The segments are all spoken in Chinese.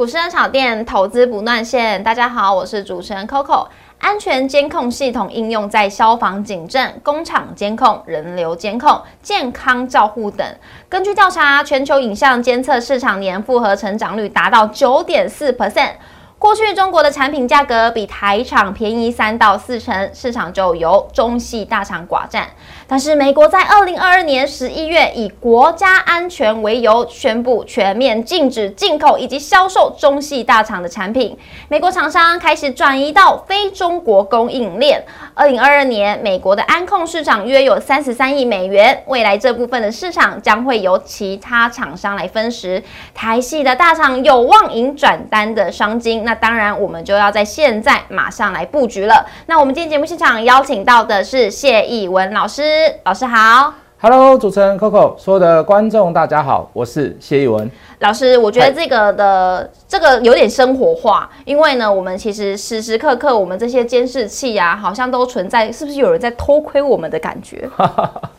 股市炒店投资不断线，大家好，我是主持人 Coco。安全监控系统应用在消防警政、工厂监控、人流监控、健康照护等。根据调查，全球影像监测市场年复合成长率达到九点四 percent。过去中国的产品价格比台厂便宜三到四成，市场就由中系大厂寡占。但是美国在二零二二年十一月以国家安全为由，宣布全面禁止进口以及销售中系大厂的产品。美国厂商开始转移到非中国供应链。二零二二年，美国的安控市场约有三十三亿美元，未来这部分的市场将会由其他厂商来分食。台系的大厂有望赢转单的商机。那当然，我们就要在现在马上来布局了。那我们今天节目现场邀请到的是谢义文老师，老师好。Hello，主持人 Coco，所有的观众大家好，我是谢逸文老师。我觉得这个的这个有点生活化，因为呢，我们其实时时刻刻我们这些监视器呀，好像都存在，是不是有人在偷窥我们的感觉？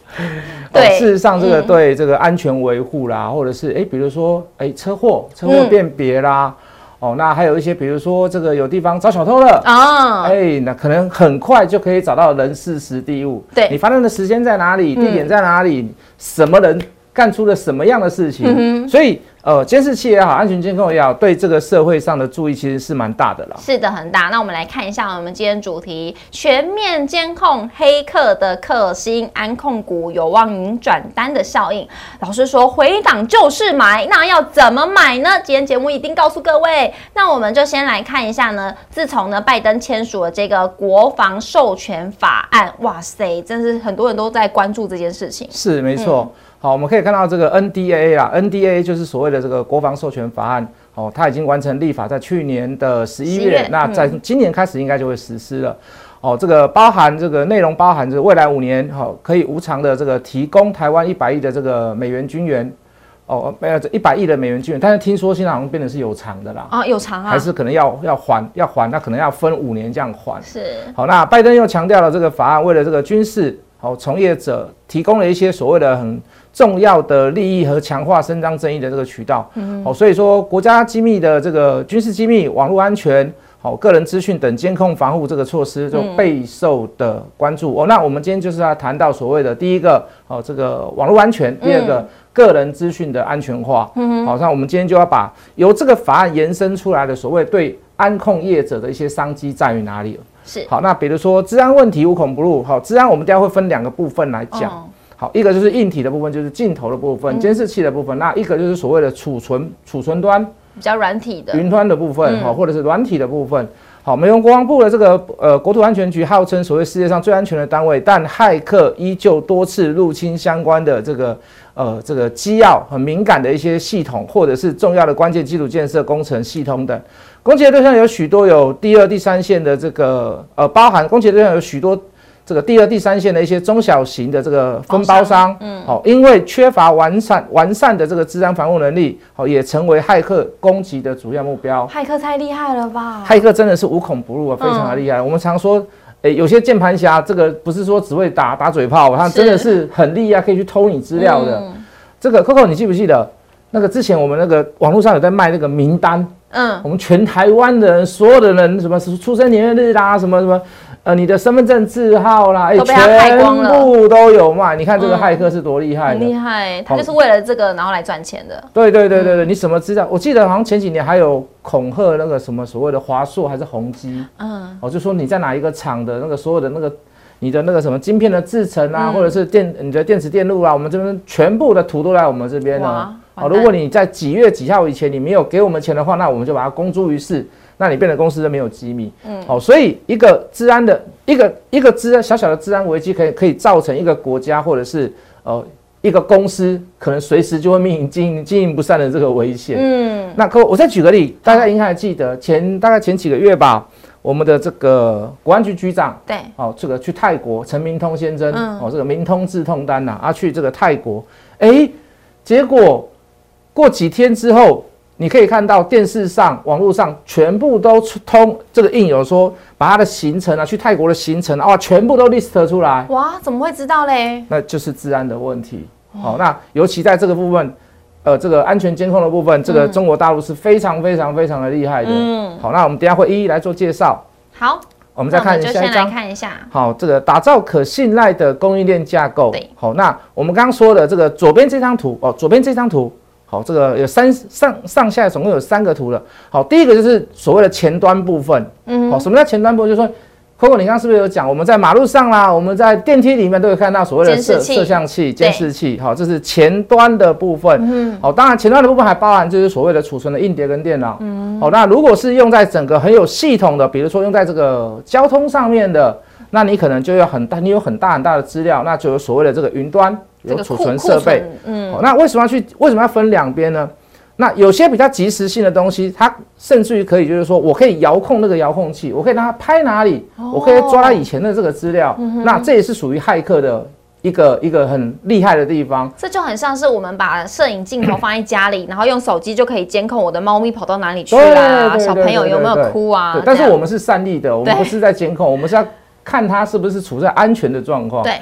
对，事实上这个对这个安全维护啦，或者是哎，比如说哎车祸车祸辨别啦。哦，那还有一些，比如说这个有地方遭小偷了。啊，哎，那可能很快就可以找到人事实地物。对，你发生的时间在哪里，地点在哪里，什么人干出了什么样的事情，所以。呃，监视器也好，安全监控也好，对这个社会上的注意其实是蛮大的了。是的，很大。那我们来看一下我们今天主题：全面监控黑客的克星，安控股有望迎转单的效应。老师说回档就是买，那要怎么买呢？今天节目一定告诉各位。那我们就先来看一下呢，自从呢拜登签署了这个国防授权法案，哇塞，真是很多人都在关注这件事情。是，没错。好，我们可以看到这个 NDA 啊，NDA 就是所谓的这个国防授权法案，哦，它已经完成立法，在去年的十一月，那在今年开始应该就会实施了。哦，这个包含这个内容包含着未来五年，好，可以无偿的这个提供台湾一百亿的这个美元军援，哦，没有这一百亿的美元军援，但是听说现在好像变得是有偿的啦。啊，有偿啊？还是可能要要还要还，那可能要分五年这样还。是。好，那拜登又强调了这个法案为了这个军事好从业者提供了一些所谓的很。重要的利益和强化伸张正义的这个渠道，哦，所以说国家机密的这个军事机密、网络安全、好个人资讯等监控防护这个措施就备受的关注哦。那我们今天就是要谈到所谓的第一个哦，这个网络安全；第二个个人资讯的安全化。嗯好，那我们今天就要把由这个法案延伸出来的所谓对安控业者的一些商机在于哪里是好，那比如说治安问题无孔不入。好，治安我们等下会分两个部分来讲。好，一个就是硬体的部分，就是镜头的部分、监视器的部分。那一个就是所谓的储存储存端，比较软体的云端的部分，哈，或者是软体的部分。好，美国国防部的这个呃国土安全局号称所谓世界上最安全的单位，但骇客依旧多次入侵相关的这个呃这个机要很敏感的一些系统，或者是重要的关键基础建设工程系统等。攻击的对象有许多，有第二、第三线的这个呃，包含攻击对象有许多。这个第二、第三线的一些中小型的这个分包商，嗯，好，因为缺乏完善完善的这个治安防护能力，好，也成为骇客攻击的主要目标。骇客太厉害了吧？骇客真的是无孔不入啊，非常的厉害。我们常说，诶，有些键盘侠，这个不是说只会打打嘴炮，他真的是很厉害，可以去偷你资料的。这个 Coco，你记不记得那个之前我们那个网络上有在卖那个名单？嗯，我们全台湾的人，所有的人，什么出生年月日啦，什么什么。呃，你的身份证字号啦，哎，全部都有卖。你看这个骇客是多厉害，很厉害，他就是为了这个然后来赚钱的。对对对对对，你什么资料？我记得好像前几年还有恐吓那个什么所谓的华硕还是宏基，嗯，哦，就说你在哪一个厂的那个所有的那个你的那个什么晶片的制成啊，或者是电你的电池电路啊，我们这边全部的图都在我们这边呢。哦，如果你在几月几号以前你没有给我们钱的话，那我们就把它公诸于世。那你变得公司都没有机密，嗯，好，所以一个治安的一个一个治安小小的治安危机，可以可以造成一个国家或者是呃一个公司可能随时就会面临经营经营不善的这个危险，嗯，那可我再举个例，大家应该还记得前大概前几个月吧，我们的这个国安局局长对，哦，这个去泰国陈明通先生，哦，这个明通治通丹呐，啊，去这个泰国，哎，结果过几天之后。你可以看到电视上、网络上全部都通这个印有说，把他的行程啊，去泰国的行程啊，全部都 list 出来。哇，怎么会知道嘞？那就是治安的问题。好，那尤其在这个部分，呃这个安全监控的部分，这个中国大陆是非常非常非常的厉害的。嗯，好，那我们等下会一一来做介绍。好，我们再看下一张，看一下。好，这个打造可信赖的供应链架构。对，好，那我们刚刚说的这个左边这张图哦，左边这张图。好，这个有三上上下总共有三个图了。好，第一个就是所谓的前端部分。嗯，好，什么叫前端部分？就是说，Coco，你刚刚是不是有讲，我们在马路上啦，我们在电梯里面都有看到所谓的摄摄像器、监视器。好，这是前端的部分。嗯，好，当然前端的部分还包含就是所谓的储存的硬碟跟电脑。嗯，好，那如果是用在整个很有系统的，比如说用在这个交通上面的，那你可能就要很大，你有很大很大的资料，那就有所谓的这个云端。有储存设备，嗯，那为什么要去？为什么要分两边呢？那有些比较及时性的东西，它甚至于可以，就是说我可以遥控那个遥控器，我可以让它拍哪里，我可以抓它以前的这个资料。那这也是属于骇客的一个一个很厉害的地方。这就很像是我们把摄影镜头放在家里，然后用手机就可以监控我的猫咪跑到哪里去啦，小朋友有没有哭啊？但是我们是善意的，我们不是在监控，我们是要看它是不是处在安全的状况。对。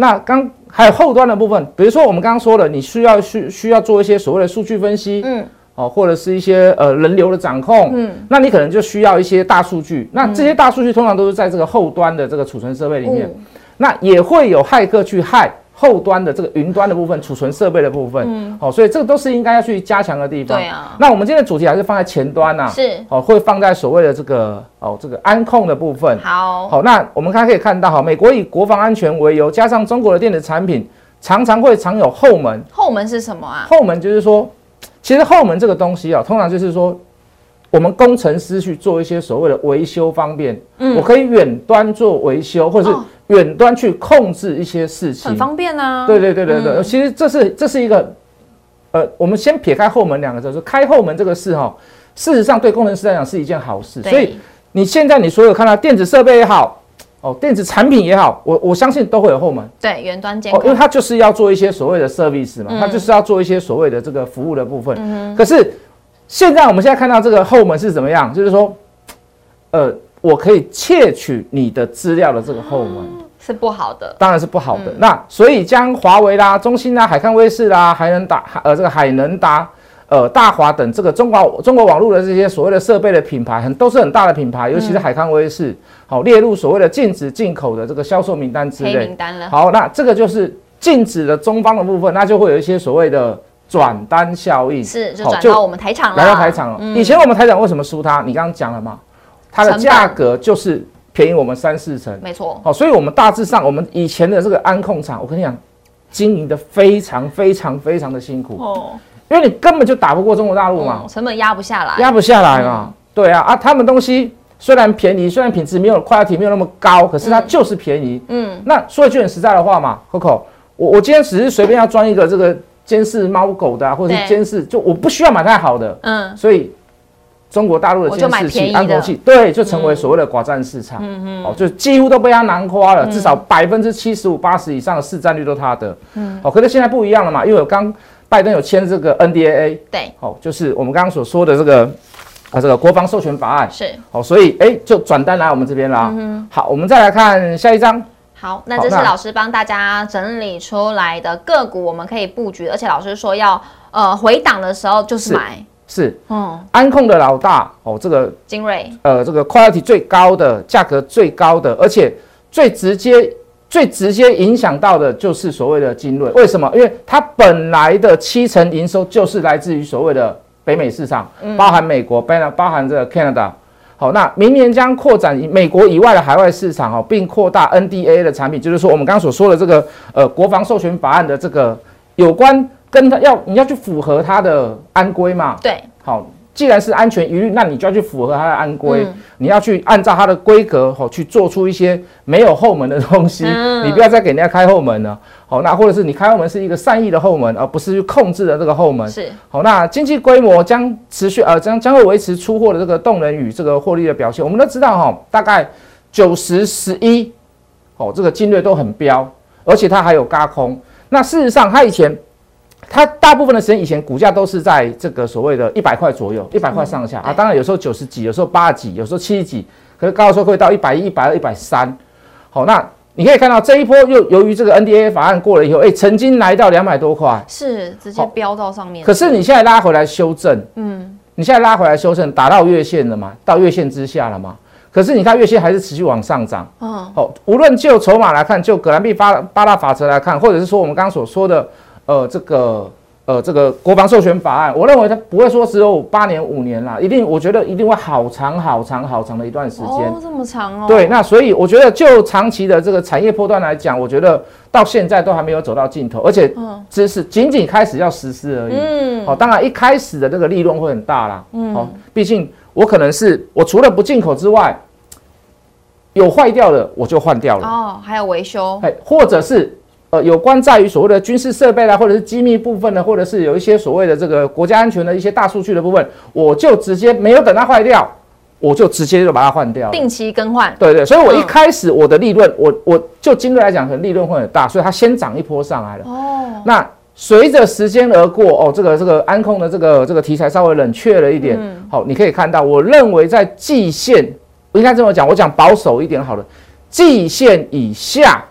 那刚还有后端的部分，比如说我们刚刚说的，你需要需需要做一些所谓的数据分析，嗯，哦，或者是一些呃人流的掌控，嗯，那你可能就需要一些大数据，那这些大数据通常都是在这个后端的这个储存设备里面，那也会有骇客去害。后端的这个云端的部分，储存设备的部分，嗯，好，所以这个都是应该要去加强的地方。对啊。那我们今天的主题还是放在前端呐，是，哦，会放在所谓的这个哦这个安控的部分。好，好，那我们刚可以看到哈，美国以国防安全为由，加上中国的电子产品常常会藏有后门。后门是什么啊？后门就是说，其实后门这个东西啊，通常就是说，我们工程师去做一些所谓的维修方便，嗯，我可以远端做维修，或者是。远端去控制一些事情很方便啊！对对对对对，其实这是这是一个，呃，我们先撇开后门两个字，说开后门这个事哈，事实上对工程师来讲是一件好事。所以你现在你所有看到电子设备也好，哦，电子产品也好，我我相信都会有后门。对，远端监控，因为它就是要做一些所谓的 service 嘛，它就是要做一些所谓的这个服务的部分。嗯可是现在我们现在看到这个后门是怎么样？就是说，呃。我可以窃取你的资料的这个后门是不好的，当然是不好的。那所以将华为啦、中兴啦、海康威视啦、海能达、呃这个海能达、呃大华等这个中国中国网络的这些所谓的设备的品牌，很都是很大的品牌，尤其是海康威视，好列入所谓的禁止进口的这个销售名单之类。名单了。好，那这个就是禁止的中方的部分，那就会有一些所谓的转单效应，是就转到我们台厂了。来到台厂了。以前我们台厂为什么输他？你刚刚讲了吗？它的价格就是便宜我们三四成，没错。好，所以我们大致上，我们以前的这个安控厂，我跟你讲，经营的非常非常非常的辛苦哦，因为你根本就打不过中国大陆嘛，成本压不下来，压不下来嘛。对啊，啊，他们东西虽然便宜，虽然品质没有快递没有那么高，可是它就是便宜。嗯，那说一句很实在的话嘛，Coco，我我今天只是随便要装一个这个监视猫狗的，或者是监视，就我不需要买太好的。嗯，所以。中国大陆的监视器、安控器，对，就成为所谓的寡占市场，哦，就几乎都被他囊括了，至少百分之七十五、八十以上的市占率都他的。嗯，哦，可是现在不一样了嘛，因为我刚拜登有签这个 NDAA，对，哦，就是我们刚刚所说的这个啊，这个国防授权法案。是，哦，所以哎，就转单来我们这边啦。好，我们再来看下一张。好，那这是老师帮大家整理出来的个股，我们可以布局，而且老师说要呃回档的时候就是。买。是，嗯，安控的老大哦，这个精锐，呃，这个 quality 最高的，价格最高的，而且最直接、最直接影响到的就是所谓的精锐。为什么？因为它本来的七成营收就是来自于所谓的北美市场，包含美国，包包含这个 Canada。好，那明年将扩展美国以外的海外市场哦，并扩大 NDA 的产品，就是说我们刚刚所说的这个呃国防授权法案的这个有关。跟他要你要去符合他的安规嘛？对，好，既然是安全疑虑，那你就要去符合他的安规，你要去按照他的规格好去做出一些没有后门的东西，你不要再给人家开后门了。好，那或者是你开后门是一个善意的后门，而不是去控制的这个后门。是，好，那经济规模将持续呃将将会维持出货的这个动能与这个获利的表现。我们都知道哈，大概九十十一，哦，这个金略都很标，而且它还有嘎空。那事实上它以前。它大部分的时间以前股价都是在这个所谓的一百块左右，一百块上下啊。当然有时候九十几，有时候八十几，有时候七十几，可是高的时候会到一百一、一百二、一百三。好，那你可以看到这一波又由于这个 NDA 法案过了以后，哎，曾经来到两百多块，是直接飙到上面。可是你现在拉回来修正，嗯，你现在拉回来修正，打到月线了嘛？到月线之下了嘛？可是你看月线还是持续往上涨，嗯，好，无论就筹码来看，就葛兰币八八大法则来看，或者是说我们刚刚所说的，呃，这个。呃，这个国防授权法案，我认为它不会说只有八年五年啦，一定，我觉得一定会好长好长好长的一段时间。哦，这么长哦。对，那所以我觉得就长期的这个产业波段来讲，我觉得到现在都还没有走到尽头，而且只是仅仅开始要实施而已。嗯。好，当然一开始的这个利润会很大啦。嗯。好，毕竟我可能是我除了不进口之外，有坏掉的我就换掉了。哦，还有维修。哎，或者是。呃，有关在于所谓的军事设备啦，或者是机密部分呢，或者是有一些所谓的这个国家安全的一些大数据的部分，我就直接没有等它坏掉，我就直接就把它换掉，定期更换。对对，所以我一开始我的利润，我我就金额来讲，可能利润会很大，所以它先涨一波上来了。哦，那随着时间而过，哦，这个这个安控的这个这个题材稍微冷却了一点。嗯，好，你可以看到，我认为在季线，我应该这么讲，我讲保守一点好了，季线以下。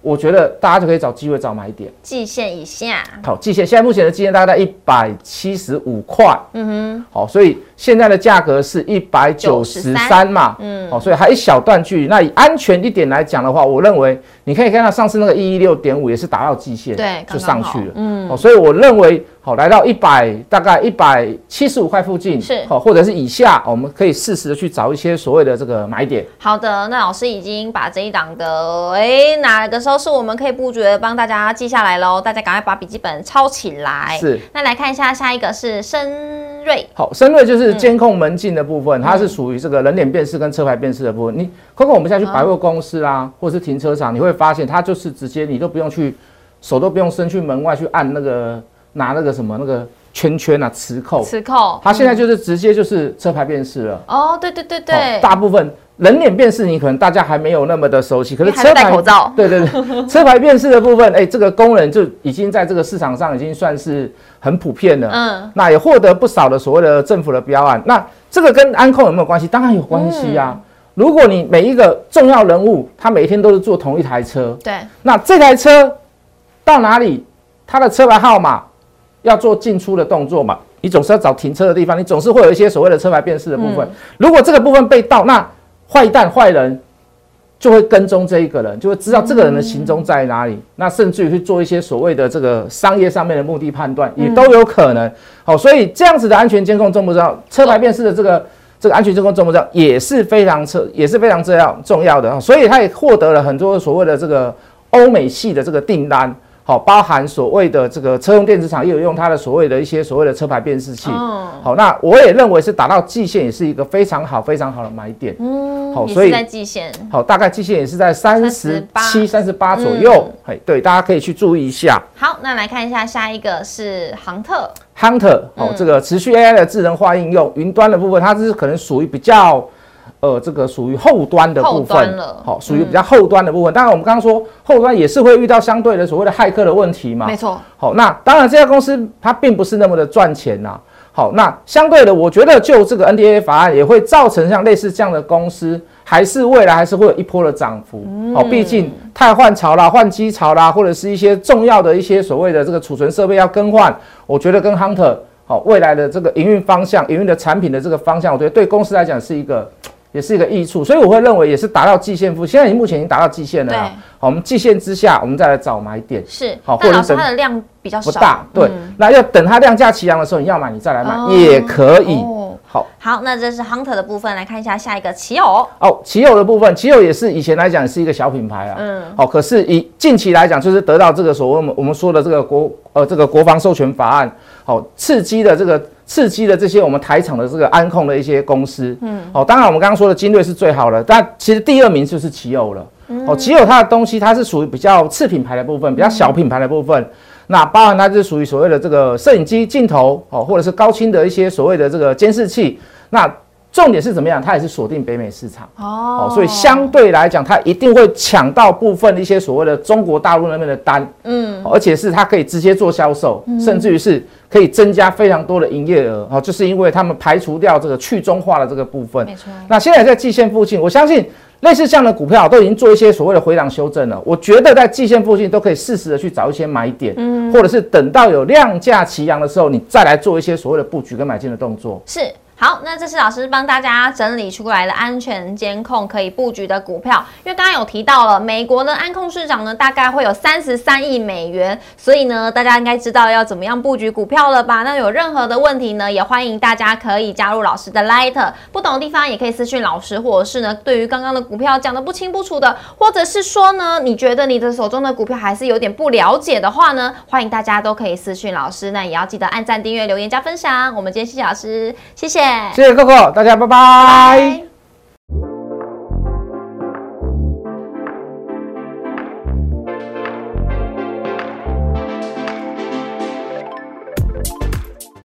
我觉得大家就可以找机会找买点，季线以下。好，季线现在目前的季线大概在一百七十五块。嗯哼。好，所以现在的价格是一百九十三嘛。嗯。哦，所以还一小段距离。那以安全一点来讲的话，我认为你可以看到上次那个一一六点五也是达到极限，对，就上去了。嗯。哦，所以我认为。好，来到一百大概一百七十五块附近，是好，或者是以下，我们可以适时的去找一些所谓的这个买点。好的，那老师已经把这一档的哎哪个时候是我们可以布局的，帮大家记下来喽，大家赶快把笔记本抄起来。是，那来看一下下一个是深瑞。好，深瑞就是监控门禁的部分，它是属于这个人脸辨识跟车牌辨识的部分。你包括我们现在去百货公司啊，或者是停车场，你会发现它就是直接你都不用去手都不用伸去门外去按那个。拿那个什么那个圈圈啊，磁扣，磁扣，它现在就是直接就是车牌辨识了。哦，对对对对，大部分人脸辨识你可能大家还没有那么的熟悉，可是车牌口罩，对对对，车牌辨识的部分，哎，这个功能就已经在这个市场上已经算是很普遍了。嗯，那也获得不少的所谓的政府的标案。那这个跟安控有没有关系？当然有关系呀。如果你每一个重要人物，他每天都是坐同一台车，对，那这台车到哪里，他的车牌号码。要做进出的动作嘛？你总是要找停车的地方，你总是会有一些所谓的车牌辨识的部分。如果这个部分被盗，那坏蛋坏人就会跟踪这一个人，就会知道这个人的行踪在哪里。那甚至于去做一些所谓的这个商业上面的目的判断，也都有可能。好，所以这样子的安全监控重不重要？车牌辨识的这个这个安全监控重不重要？也是非常重也是非常重要重要的。所以他也获得了很多所谓的这个欧美系的这个订单。好，包含所谓的这个车用电子厂也有用它的所谓的一些所谓的车牌辨识器。好，那我也认为是达到季线也是一个非常好非常好的买点。嗯，好，所以在季线。好，大概季线也是在三十七、三十八左右。嘿，对，大家可以去注意一下。好，那来看一下下一个是航特。Hunter，好，这个持续 AI 的智能化应用，云端的部分，它是可能属于比较。呃，这个属于后端的部分，好，属于比较后端的部分。当然，我们刚刚说后端也是会遇到相对的所谓的骇客的问题嘛。没错。好，那当然这家公司它并不是那么的赚钱呐。好，那相对的，我觉得就这个 NDA 法案也会造成像类似这样的公司，还是未来还是会有一波的涨幅。好，毕竟太换潮啦、换机潮啦，或者是一些重要的一些所谓的这个储存设备要更换，我觉得跟 Hunter 好未来的这个营运方向、营运的产品的这个方向，我觉得对公司来讲是一个。也是一个益处，所以我会认为也是达到季线附，现在已经目前已经达到季线了。好，我们季线之下，我们再来找买点。是，好，或者是它的量比较不大，对。那要等它量价齐扬的时候，你要买你再来买也可以。好，好，那这是 Hunter 的部分，来看一下下一个奇偶。哦，奇偶的部分，奇偶也是以前来讲是一个小品牌啊。嗯。好，可是以近期来讲，就是得到这个所谓我们我们说的这个国呃这个国防授权法案，好刺激的这个。刺激了这些我们台厂的这个安控的一些公司，嗯，哦，当然我们刚刚说的精锐是最好的，但其实第二名就是奇偶了，哦，奇偶它的东西它是属于比较次品牌的部分，比较小品牌的部分，那包含它是属于所谓的这个摄影机镜头，哦，或者是高清的一些所谓的这个监视器，那。重点是怎么样？它也是锁定北美市场哦，所以相对来讲，它一定会抢到部分一些所谓的中国大陆那边的单，嗯，而且是它可以直接做销售，甚至于是可以增加非常多的营业额哦，就是因为他们排除掉这个去中化的这个部分。没错。那现在在季线附近，我相信类似这样的股票都已经做一些所谓的回档修正了，我觉得在季线附近都可以适时的去找一些买点，嗯，或者是等到有量价齐扬的时候，你再来做一些所谓的布局跟买进的动作。是。好，那这是老师帮大家整理出来的安全监控可以布局的股票，因为刚刚有提到了美国的安控市场呢，大概会有三十三亿美元，所以呢，大家应该知道要怎么样布局股票了吧？那有任何的问题呢，也欢迎大家可以加入老师的 Light，不懂的地方也可以私讯老师，或者是呢，对于刚刚的股票讲的不清不楚的，或者是说呢，你觉得你的手中的股票还是有点不了解的话呢，欢迎大家都可以私讯老师，那也要记得按赞、订阅、留言、加分享。我们今天谢谢老师，谢谢。谢谢 Coco，大家拜拜。